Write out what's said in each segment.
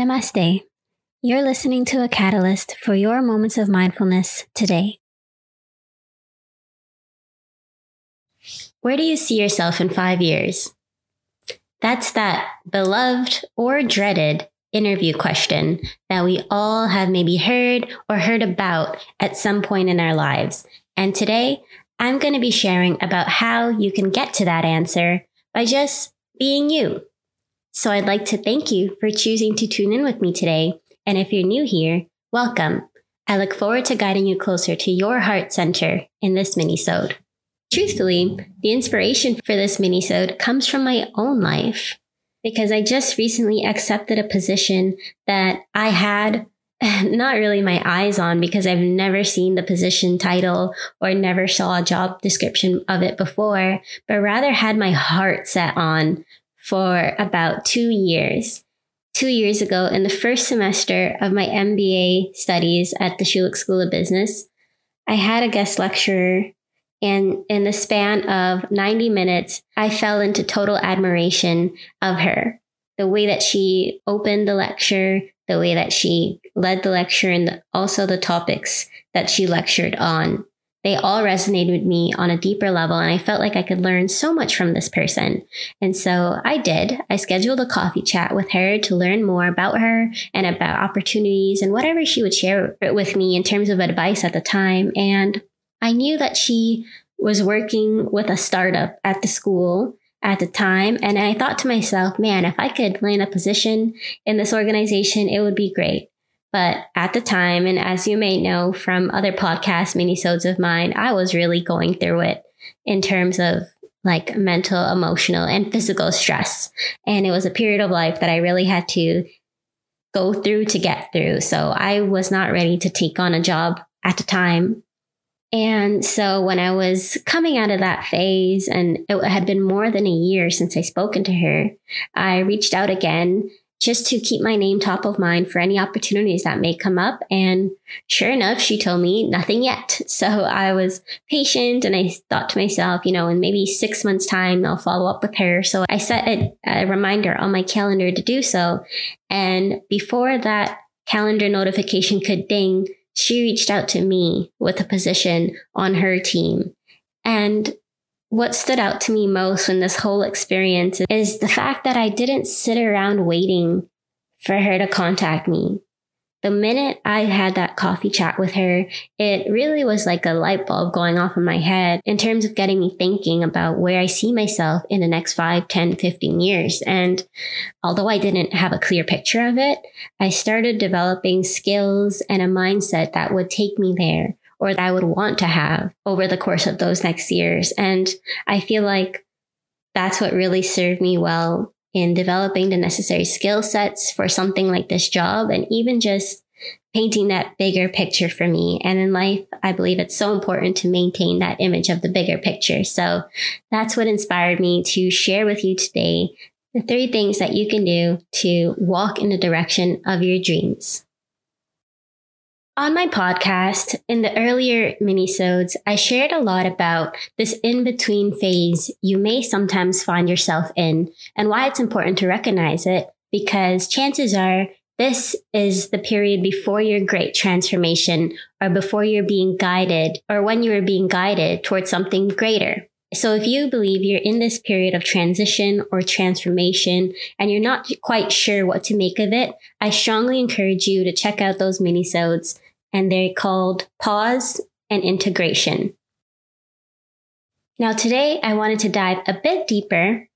Namaste. You're listening to a catalyst for your moments of mindfulness today. Where do you see yourself in five years? That's that beloved or dreaded interview question that we all have maybe heard or heard about at some point in our lives. And today, I'm going to be sharing about how you can get to that answer by just being you. So I'd like to thank you for choosing to tune in with me today. And if you're new here, welcome. I look forward to guiding you closer to your heart center in this mini-sode. Truthfully, the inspiration for this mini-sode comes from my own life because I just recently accepted a position that I had not really my eyes on because I've never seen the position title or never saw a job description of it before, but rather had my heart set on for about two years. Two years ago, in the first semester of my MBA studies at the Schulich School of Business, I had a guest lecturer, and in the span of 90 minutes, I fell into total admiration of her. The way that she opened the lecture, the way that she led the lecture, and also the topics that she lectured on they all resonated with me on a deeper level. And I felt like I could learn so much from this person. And so I did. I scheduled a coffee chat with her to learn more about her and about opportunities and whatever she would share with me in terms of advice at the time. And I knew that she was working with a startup at the school at the time. And I thought to myself, man, if I could land a position in this organization, it would be great. But at the time, and as you may know from other podcast minisodes of mine, I was really going through it in terms of like mental, emotional, and physical stress. And it was a period of life that I really had to go through to get through. So I was not ready to take on a job at the time. And so when I was coming out of that phase, and it had been more than a year since I spoken to her, I reached out again just to keep my name top of mind for any opportunities that may come up. And sure enough, she told me nothing yet. So I was patient and I thought to myself, you know, in maybe six months time, I'll follow up with her. So I set a, a reminder on my calendar to do so. And before that calendar notification could ding, she reached out to me with a position on her team. And what stood out to me most in this whole experience is the fact that I didn't sit around waiting for her to contact me. The minute I had that coffee chat with her, it really was like a light bulb going off in my head in terms of getting me thinking about where I see myself in the next 5, 10, 15 years. And although I didn't have a clear picture of it, I started developing skills and a mindset that would take me there or that I would want to have over the course of those next years. And I feel like that's what really served me well in developing the necessary skill sets for something like this job and even just painting that bigger picture for me. And in life, I believe it's so important to maintain that image of the bigger picture. So that's what inspired me to share with you today the three things that you can do to walk in the direction of your dreams. On my podcast, in the earlier minisodes, I shared a lot about this in-between phase you may sometimes find yourself in and why it's important to recognize it because chances are this is the period before your great transformation or before you're being guided or when you are being guided towards something greater. So if you believe you're in this period of transition or transformation and you're not quite sure what to make of it, I strongly encourage you to check out those minisodes and they're called pause and integration. Now, today I wanted to dive a bit deeper,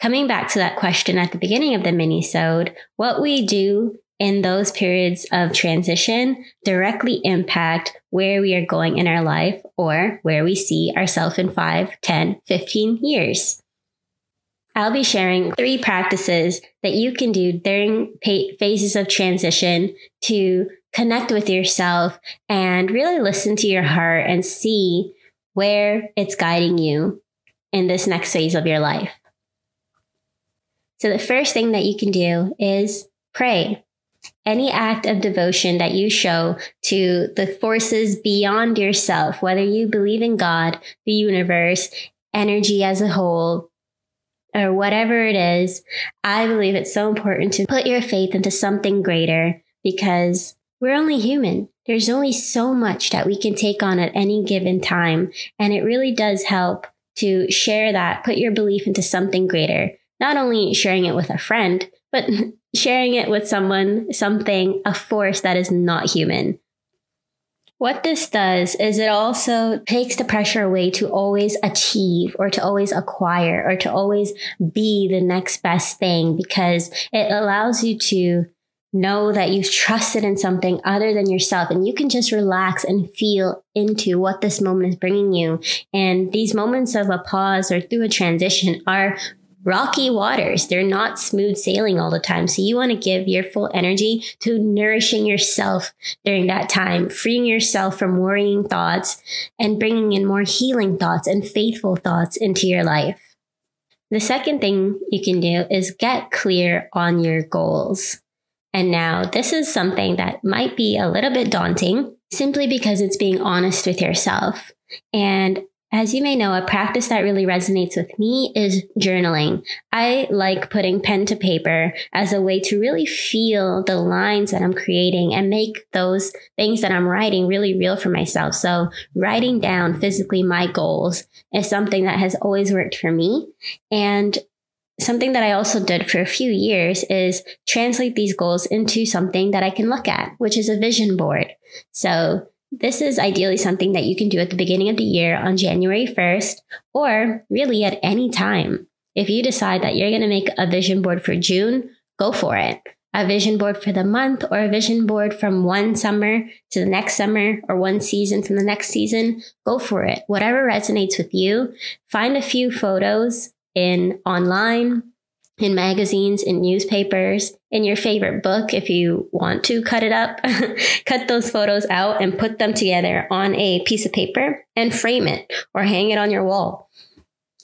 coming back to that question at the beginning of the mini-sode, what we do in those periods of transition directly impact where we are going in our life or where we see ourselves in 5, 10, 15 years. I'll be sharing three practices that you can do during phases of transition to connect with yourself and really listen to your heart and see where it's guiding you in this next phase of your life. So, the first thing that you can do is pray. Any act of devotion that you show to the forces beyond yourself, whether you believe in God, the universe, energy as a whole, or whatever it is, I believe it's so important to put your faith into something greater because we're only human. There's only so much that we can take on at any given time. And it really does help to share that, put your belief into something greater. Not only sharing it with a friend, but sharing it with someone, something, a force that is not human. What this does is it also takes the pressure away to always achieve or to always acquire or to always be the next best thing because it allows you to know that you've trusted in something other than yourself and you can just relax and feel into what this moment is bringing you. And these moments of a pause or through a transition are rocky waters. They're not smooth sailing all the time. So you want to give your full energy to nourishing yourself during that time, freeing yourself from worrying thoughts and bringing in more healing thoughts and faithful thoughts into your life. The second thing you can do is get clear on your goals. And now this is something that might be a little bit daunting simply because it's being honest with yourself. And as you may know, a practice that really resonates with me is journaling. I like putting pen to paper as a way to really feel the lines that I'm creating and make those things that I'm writing really real for myself. So writing down physically my goals is something that has always worked for me. And something that I also did for a few years is translate these goals into something that I can look at, which is a vision board. So this is ideally something that you can do at the beginning of the year on January 1st, or really at any time. If you decide that you're going to make a vision board for June, go for it. A vision board for the month, or a vision board from one summer to the next summer, or one season from the next season, go for it. Whatever resonates with you, find a few photos in online in magazines, in newspapers, in your favorite book if you want to cut it up. cut those photos out and put them together on a piece of paper and frame it or hang it on your wall.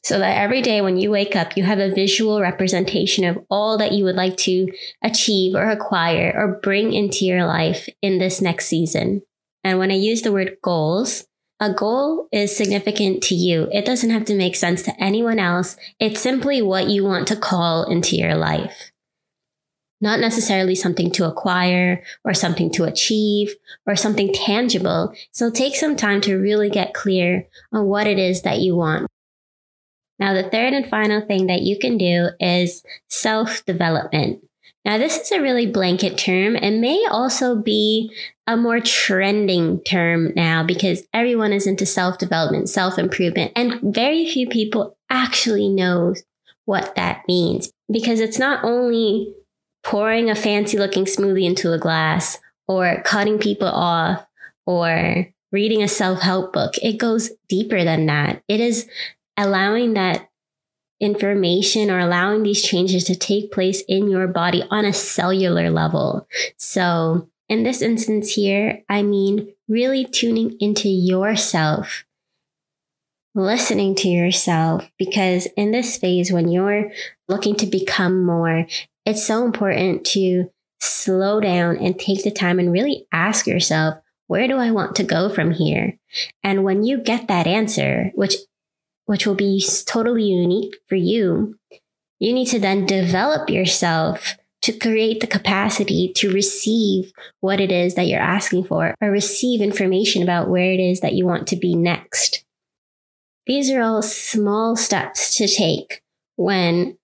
So that every day when you wake up, you have a visual representation of all that you would like to achieve or acquire or bring into your life in this next season. And when I use the word goals, a goal is significant to you. It doesn't have to make sense to anyone else. It's simply what you want to call into your life. Not necessarily something to acquire or something to achieve or something tangible. So take some time to really get clear on what it is that you want. Now, the third and final thing that you can do is self development. Now, this is a really blanket term and may also be a more trending term now because everyone is into self development, self improvement, and very few people actually know what that means because it's not only pouring a fancy looking smoothie into a glass or cutting people off or reading a self help book. It goes deeper than that. It is allowing that information or allowing these changes to take place in your body on a cellular level. So, in this instance here, I mean really tuning into yourself, listening to yourself, because in this phase, when you're looking to become more, it's so important to slow down and take the time and really ask yourself, where do I want to go from here? And when you get that answer, which which will be totally unique for you, you need to then develop yourself to create the capacity to receive what it is that you're asking for or receive information about where it is that you want to be next. These are all small steps to take when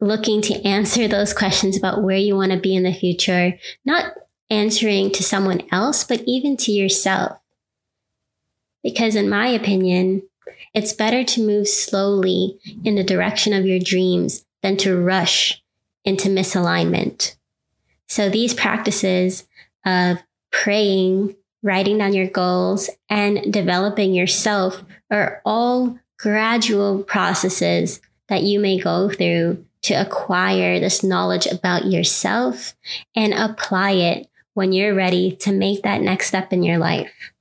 looking to answer those questions about where you want to be in the future, not answering to someone else, but even to yourself. Because, in my opinion, it's better to move slowly in the direction of your dreams than to rush into misalignment. So these practices of praying, writing down your goals, and developing yourself are all gradual processes that you may go through to acquire this knowledge about yourself and apply it when you're ready to make that next step in your life.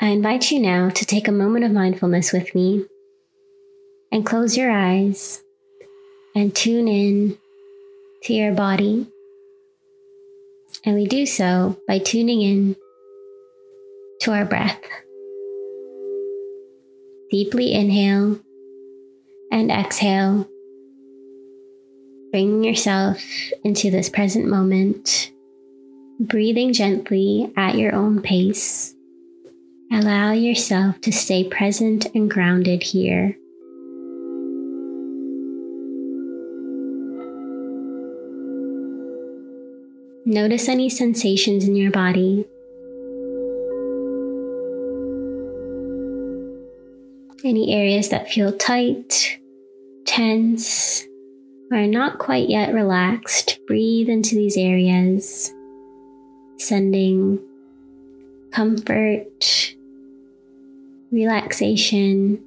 I invite you now to take a moment of mindfulness with me and close your eyes and tune in to your body. And we do so by tuning in to our breath. Deeply inhale and exhale, bringing yourself into this present moment, breathing gently at your own pace. Allow yourself to stay present and grounded here. Notice any sensations in your body. Any areas that feel tight, tense, or not quite yet relaxed, breathe into these areas, sending comfort, relaxation,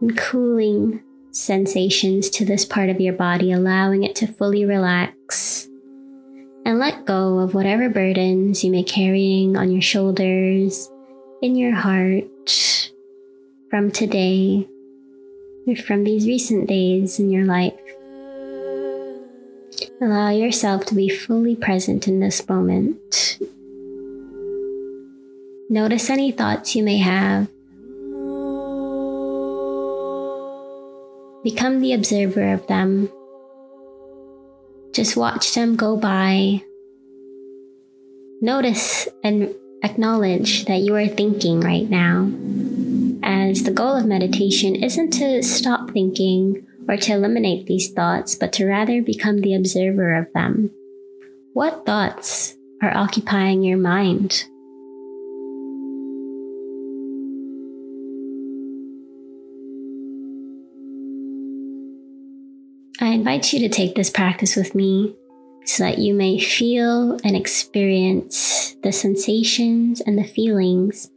and cooling sensations to this part of your body, allowing it to fully relax and let go of whatever burdens you may be carrying on your shoulders, in your heart from today or from these recent days in your life. Allow yourself to be fully present in this moment. Notice any thoughts you may have Become the observer of them. Just watch them go by. Notice and acknowledge that you are thinking right now. As the goal of meditation isn't to stop thinking or to eliminate these thoughts, but to rather become the observer of them. What thoughts are occupying your mind? I invite you to take this practice with me so that you may feel and experience the sensations and the feelings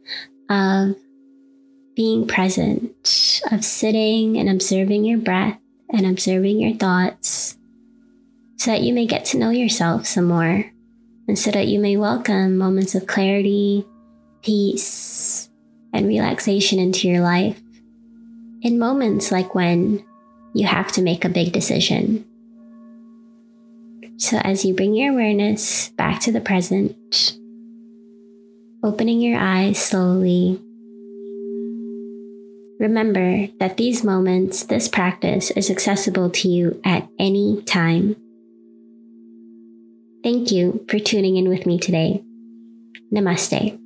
of being present, of sitting and observing your breath and observing your thoughts, so that you may get to know yourself some more, and so that you may welcome moments of clarity, peace, and relaxation into your life. In moments like when you have to make a big decision. So, as you bring your awareness back to the present, opening your eyes slowly, remember that these moments, this practice is accessible to you at any time. Thank you for tuning in with me today. Namaste.